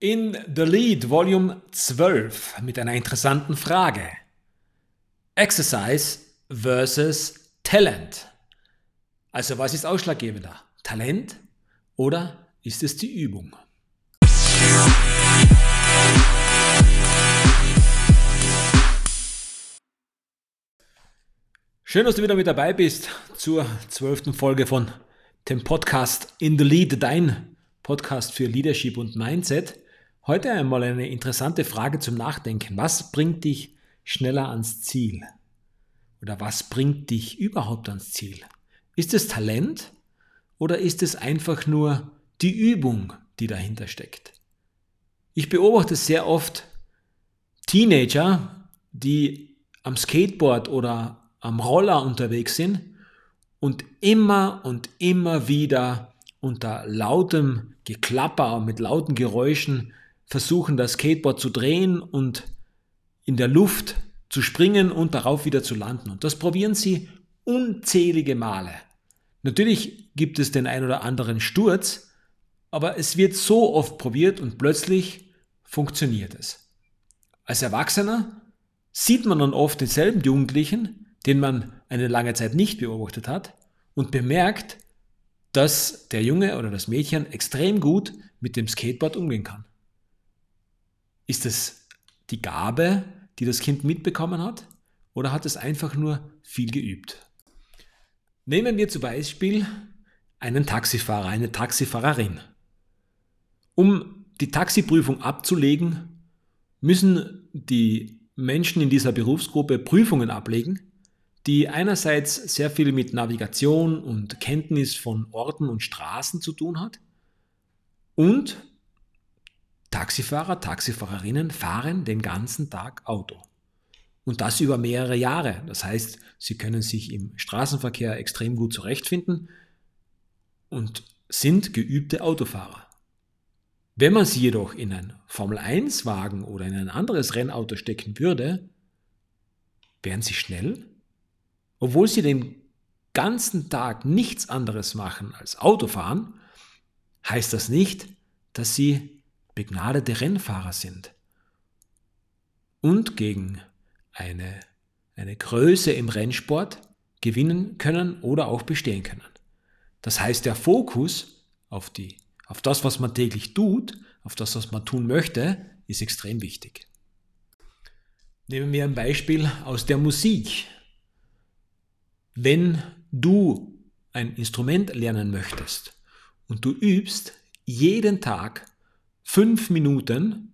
In The Lead Volume 12 mit einer interessanten Frage. Exercise versus Talent. Also was ist ausschlaggebender? Talent oder ist es die Übung? Schön, dass du wieder mit dabei bist zur zwölften Folge von dem Podcast In the Lead, dein Podcast für Leadership und Mindset. Heute einmal eine interessante Frage zum Nachdenken. Was bringt dich schneller ans Ziel? Oder was bringt dich überhaupt ans Ziel? Ist es Talent oder ist es einfach nur die Übung, die dahinter steckt? Ich beobachte sehr oft Teenager, die am Skateboard oder am Roller unterwegs sind und immer und immer wieder unter lautem Geklapper und mit lauten Geräuschen versuchen, das Skateboard zu drehen und in der Luft zu springen und darauf wieder zu landen. Und das probieren sie unzählige Male. Natürlich gibt es den ein oder anderen Sturz, aber es wird so oft probiert und plötzlich funktioniert es. Als Erwachsener sieht man dann oft denselben Jugendlichen, den man eine lange Zeit nicht beobachtet hat und bemerkt, dass der Junge oder das Mädchen extrem gut mit dem Skateboard umgehen kann. Ist es die Gabe, die das Kind mitbekommen hat, oder hat es einfach nur viel geübt? Nehmen wir zum Beispiel einen Taxifahrer, eine Taxifahrerin. Um die Taxiprüfung abzulegen, müssen die Menschen in dieser Berufsgruppe Prüfungen ablegen, die einerseits sehr viel mit Navigation und Kenntnis von Orten und Straßen zu tun hat und Taxifahrer, Taxifahrerinnen fahren den ganzen Tag Auto. Und das über mehrere Jahre. Das heißt, sie können sich im Straßenverkehr extrem gut zurechtfinden und sind geübte Autofahrer. Wenn man sie jedoch in einen Formel-1-Wagen oder in ein anderes Rennauto stecken würde, wären sie schnell, obwohl sie den ganzen Tag nichts anderes machen als Autofahren, heißt das nicht, dass sie begnadete Rennfahrer sind und gegen eine, eine Größe im Rennsport gewinnen können oder auch bestehen können. Das heißt, der Fokus auf, die, auf das, was man täglich tut, auf das, was man tun möchte, ist extrem wichtig. Nehmen wir ein Beispiel aus der Musik. Wenn du ein Instrument lernen möchtest und du übst jeden Tag fünf Minuten,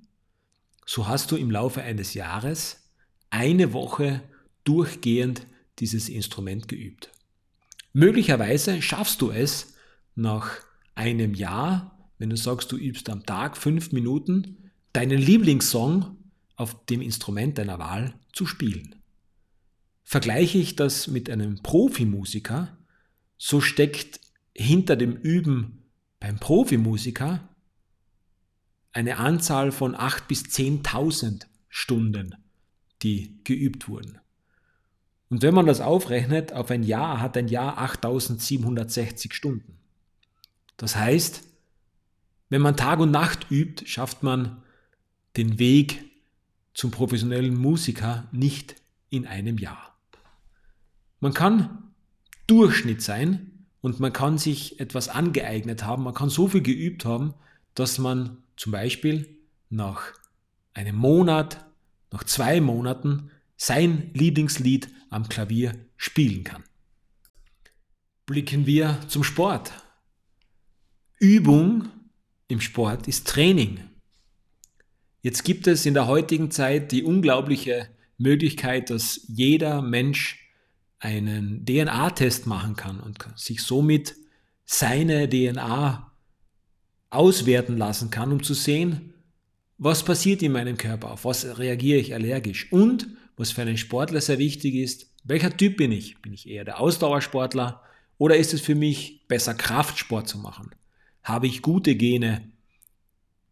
so hast du im Laufe eines Jahres eine Woche durchgehend dieses Instrument geübt. Möglicherweise schaffst du es nach einem Jahr, wenn du sagst, du übst am Tag fünf Minuten, deinen Lieblingssong auf dem Instrument deiner Wahl zu spielen. Vergleiche ich das mit einem Profimusiker, so steckt hinter dem Üben beim Profimusiker eine Anzahl von 8.000 bis 10.000 Stunden, die geübt wurden. Und wenn man das aufrechnet auf ein Jahr, hat ein Jahr 8.760 Stunden. Das heißt, wenn man Tag und Nacht übt, schafft man den Weg zum professionellen Musiker nicht in einem Jahr. Man kann Durchschnitt sein und man kann sich etwas angeeignet haben, man kann so viel geübt haben, dass man zum Beispiel nach einem Monat, nach zwei Monaten sein Lieblingslied am Klavier spielen kann. Blicken wir zum Sport. Übung im Sport ist Training. Jetzt gibt es in der heutigen Zeit die unglaubliche Möglichkeit, dass jeder Mensch einen DNA-Test machen kann und sich somit seine DNA auswerten lassen kann, um zu sehen, was passiert in meinem Körper, auf was reagiere ich allergisch und, was für einen Sportler sehr wichtig ist, welcher Typ bin ich? Bin ich eher der Ausdauersportler oder ist es für mich besser Kraftsport zu machen? Habe ich gute Gene,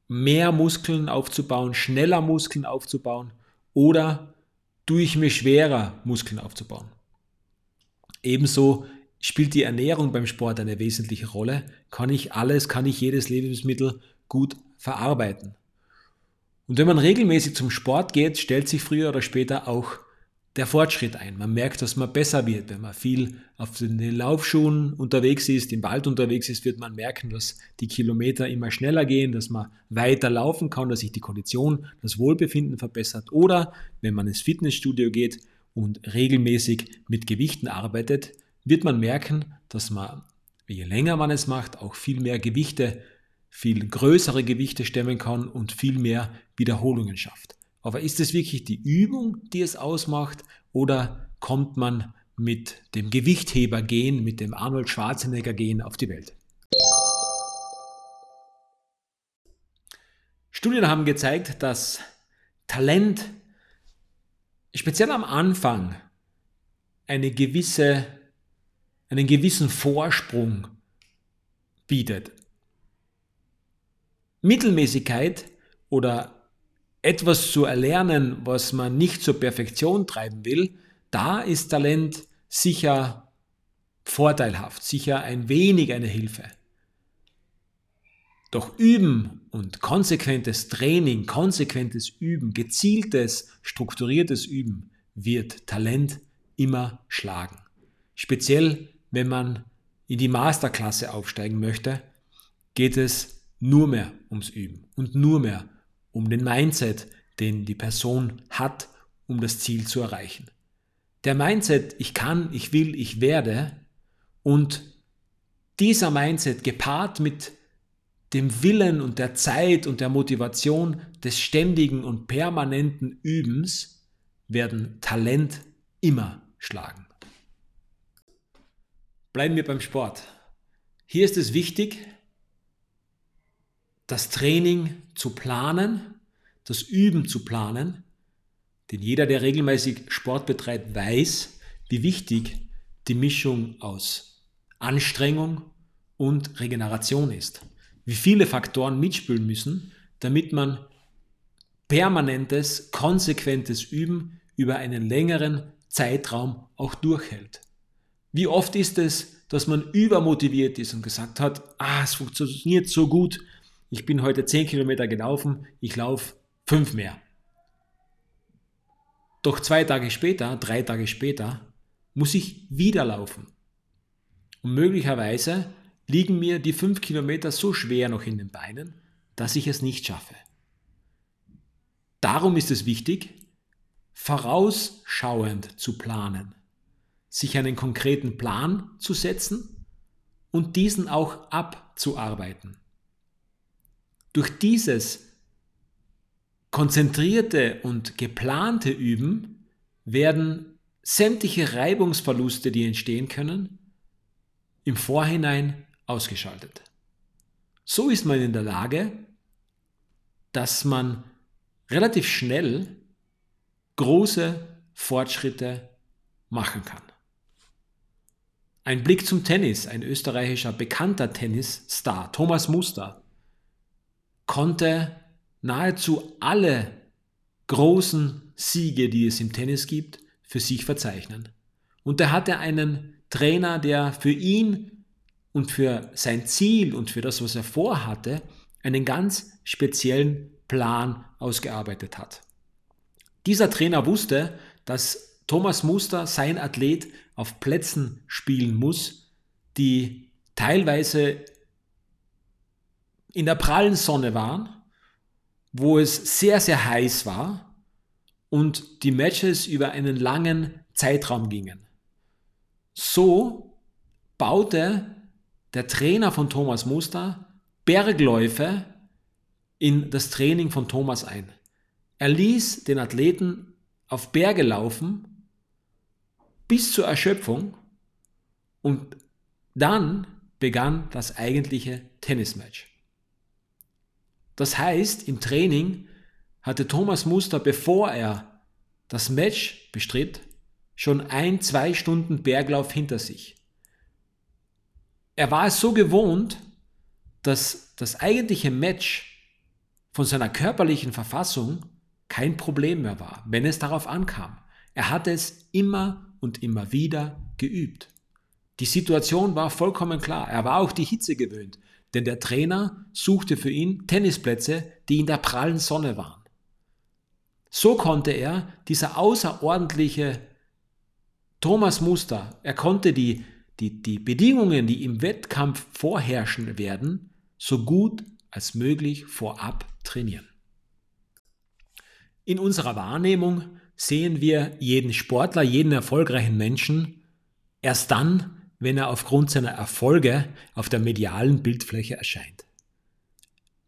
mehr Muskeln aufzubauen, schneller Muskeln aufzubauen oder tue ich mir schwerer, Muskeln aufzubauen? Ebenso spielt die Ernährung beim Sport eine wesentliche Rolle? Kann ich alles, kann ich jedes Lebensmittel gut verarbeiten? Und wenn man regelmäßig zum Sport geht, stellt sich früher oder später auch der Fortschritt ein. Man merkt, dass man besser wird. Wenn man viel auf den Laufschuhen unterwegs ist, im Wald unterwegs ist, wird man merken, dass die Kilometer immer schneller gehen, dass man weiter laufen kann, dass sich die Kondition, das Wohlbefinden verbessert. Oder wenn man ins Fitnessstudio geht und regelmäßig mit Gewichten arbeitet, wird man merken, dass man, je länger man es macht, auch viel mehr Gewichte, viel größere Gewichte stemmen kann und viel mehr Wiederholungen schafft. Aber ist es wirklich die Übung, die es ausmacht, oder kommt man mit dem Gewichtheber-Gen, mit dem Arnold Schwarzenegger-Gen auf die Welt? Studien haben gezeigt, dass Talent speziell am Anfang eine gewisse, einen gewissen Vorsprung bietet. Mittelmäßigkeit oder etwas zu erlernen, was man nicht zur Perfektion treiben will, da ist Talent sicher vorteilhaft, sicher ein wenig eine Hilfe. Doch Üben und konsequentes Training, konsequentes Üben, gezieltes, strukturiertes Üben wird Talent immer schlagen. Speziell, wenn man in die Masterklasse aufsteigen möchte, geht es nur mehr ums Üben und nur mehr um den Mindset, den die Person hat, um das Ziel zu erreichen. Der Mindset, ich kann, ich will, ich werde und dieser Mindset gepaart mit dem Willen und der Zeit und der Motivation des ständigen und permanenten Übens werden Talent immer schlagen. Bleiben wir beim Sport. Hier ist es wichtig, das Training zu planen, das Üben zu planen, denn jeder, der regelmäßig Sport betreibt, weiß, wie wichtig die Mischung aus Anstrengung und Regeneration ist. Wie viele Faktoren mitspielen müssen, damit man permanentes, konsequentes Üben über einen längeren Zeitraum auch durchhält. Wie oft ist es, dass man übermotiviert ist und gesagt hat, ah, es funktioniert so gut, ich bin heute 10 Kilometer gelaufen, ich laufe 5 mehr. Doch zwei Tage später, drei Tage später, muss ich wieder laufen. Und möglicherweise liegen mir die 5 Kilometer so schwer noch in den Beinen, dass ich es nicht schaffe. Darum ist es wichtig, vorausschauend zu planen, sich einen konkreten Plan zu setzen und diesen auch abzuarbeiten. Durch dieses konzentrierte und geplante Üben werden sämtliche Reibungsverluste, die entstehen können, im Vorhinein ausgeschaltet. So ist man in der Lage, dass man relativ schnell große Fortschritte machen kann. Ein Blick zum Tennis. Ein österreichischer bekannter Tennisstar, Thomas Muster, konnte nahezu alle großen Siege, die es im Tennis gibt, für sich verzeichnen. Und er hatte einen Trainer, der für ihn und für sein Ziel und für das, was er vorhatte, einen ganz speziellen Plan ausgearbeitet hat. Dieser Trainer wusste, dass Thomas Muster, sein Athlet, auf Plätzen spielen muss, die teilweise in der prallen Sonne waren, wo es sehr, sehr heiß war und die Matches über einen langen Zeitraum gingen. So baute der Trainer von Thomas Muster Bergläufe in das Training von Thomas ein. Er ließ den Athleten auf Berge laufen bis zur Erschöpfung und dann begann das eigentliche Tennismatch. Das heißt, im Training hatte Thomas Muster, bevor er das Match bestritt, schon ein, zwei Stunden Berglauf hinter sich. Er war es so gewohnt, dass das eigentliche Match von seiner körperlichen Verfassung kein Problem mehr war, wenn es darauf ankam. Er hatte es immer und immer wieder geübt. Die Situation war vollkommen klar. Er war auch die Hitze gewöhnt. Denn der Trainer suchte für ihn Tennisplätze, die in der prallen Sonne waren. So konnte er, dieser außerordentliche Thomas Muster, er konnte die, die, die Bedingungen, die im Wettkampf vorherrschen werden, so gut als möglich vorab trainieren. In unserer Wahrnehmung sehen wir jeden Sportler, jeden erfolgreichen Menschen erst dann, wenn er aufgrund seiner Erfolge auf der medialen Bildfläche erscheint.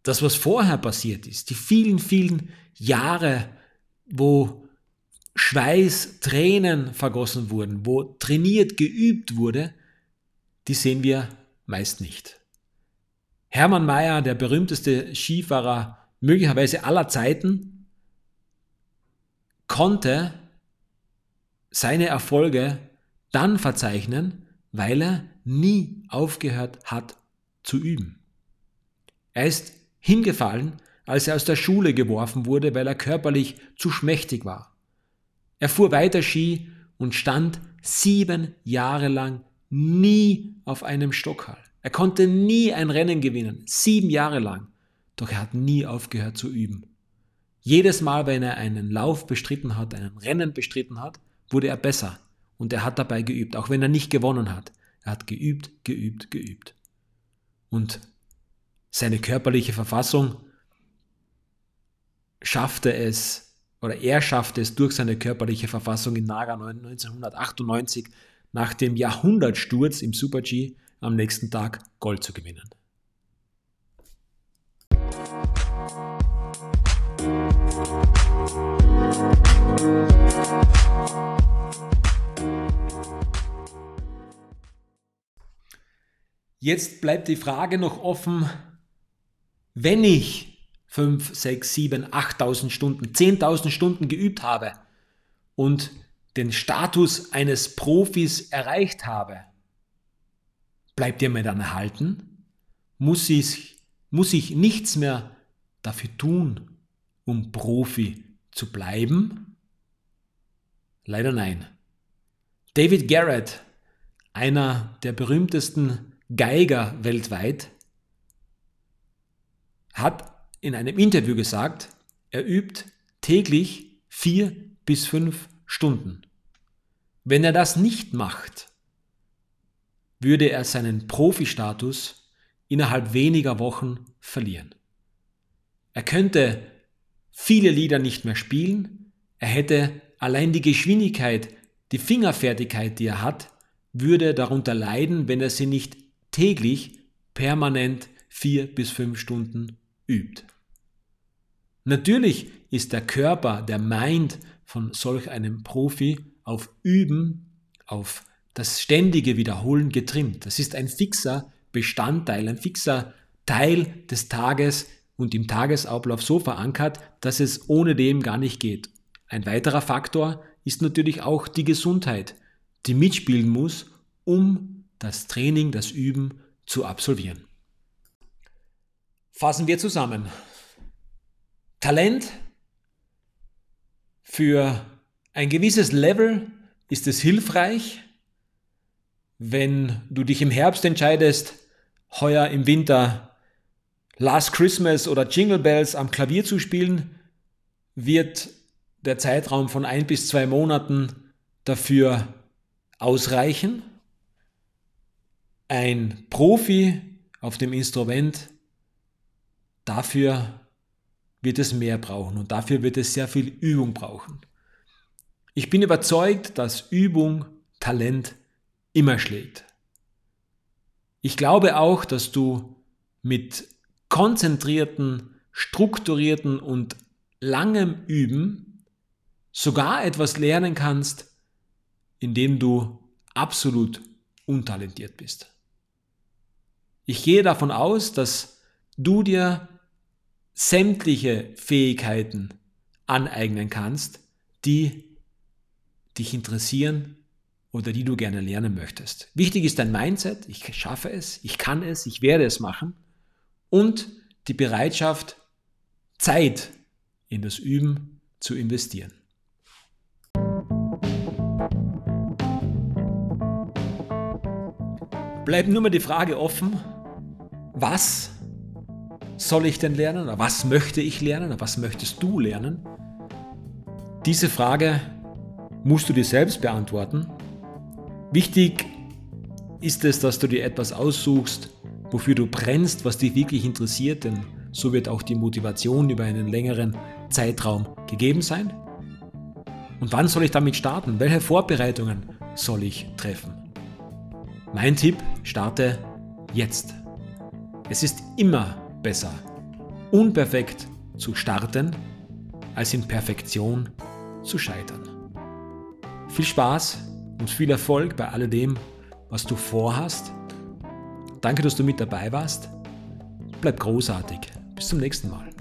Das, was vorher passiert ist, die vielen, vielen Jahre, wo Schweiß, Tränen vergossen wurden, wo trainiert, geübt wurde, die sehen wir meist nicht. Hermann Mayer, der berühmteste Skifahrer möglicherweise aller Zeiten, konnte seine Erfolge dann verzeichnen, weil er nie aufgehört hat zu üben. Er ist hingefallen, als er aus der Schule geworfen wurde, weil er körperlich zu schmächtig war. Er fuhr weiter Ski und stand sieben Jahre lang nie auf einem Stockhall. Er konnte nie ein Rennen gewinnen, sieben Jahre lang. Doch er hat nie aufgehört zu üben. Jedes Mal, wenn er einen Lauf bestritten hat, einen Rennen bestritten hat, wurde er besser. Und er hat dabei geübt, auch wenn er nicht gewonnen hat. Er hat geübt, geübt, geübt. Und seine körperliche Verfassung schaffte es oder er schaffte es durch seine körperliche Verfassung in Naga 1998 nach dem Jahrhundertsturz im Super-G am nächsten Tag Gold zu gewinnen. Jetzt bleibt die Frage noch offen, wenn ich 5, 6, 7, 8000 Stunden, 10.000 Stunden geübt habe und den Status eines Profis erreicht habe, bleibt er mir dann erhalten? Muss ich, muss ich nichts mehr dafür tun, um Profi zu bleiben? Leider nein. David Garrett, einer der berühmtesten Geiger weltweit, hat in einem Interview gesagt, er übt täglich vier bis fünf Stunden. Wenn er das nicht macht, würde er seinen Profi-Status innerhalb weniger Wochen verlieren. Er könnte viele Lieder nicht mehr spielen, er hätte allein die Geschwindigkeit, die Fingerfertigkeit, die er hat, würde darunter leiden, wenn er sie nicht täglich permanent vier bis fünf Stunden übt. Natürlich ist der Körper, der Mind von solch einem Profi auf Üben, auf das ständige Wiederholen getrimmt. Das ist ein fixer Bestandteil, ein fixer Teil des Tages und im Tagesablauf so verankert, dass es ohne dem gar nicht geht. Ein weiterer Faktor ist natürlich auch die Gesundheit, die mitspielen muss, um das Training, das Üben zu absolvieren. Fassen wir zusammen. Talent für ein gewisses Level ist es hilfreich, wenn du dich im Herbst entscheidest, heuer im Winter Last Christmas oder Jingle Bells am Klavier zu spielen, wird der Zeitraum von ein bis zwei Monaten dafür ausreichen. Ein Profi auf dem Instrument dafür wird es mehr brauchen und dafür wird es sehr viel Übung brauchen. Ich bin überzeugt, dass Übung Talent immer schlägt. Ich glaube auch, dass du mit konzentrierten, strukturierten und langem Üben sogar etwas lernen kannst, indem du absolut untalentiert bist. Ich gehe davon aus, dass du dir sämtliche Fähigkeiten aneignen kannst, die dich interessieren oder die du gerne lernen möchtest. Wichtig ist dein Mindset, ich schaffe es, ich kann es, ich werde es machen und die Bereitschaft, Zeit in das Üben zu investieren. Bleibt nur mal die Frage offen, was soll ich denn lernen? Oder was möchte ich lernen? Oder was möchtest du lernen? Diese Frage musst du dir selbst beantworten. Wichtig ist es, dass du dir etwas aussuchst, wofür du brennst, was dich wirklich interessiert, denn so wird auch die Motivation über einen längeren Zeitraum gegeben sein. Und wann soll ich damit starten? Welche Vorbereitungen soll ich treffen? Mein Tipp, starte jetzt. Es ist immer besser, unperfekt zu starten, als in Perfektion zu scheitern. Viel Spaß und viel Erfolg bei alledem, was du vorhast. Danke, dass du mit dabei warst. Bleib großartig. Bis zum nächsten Mal.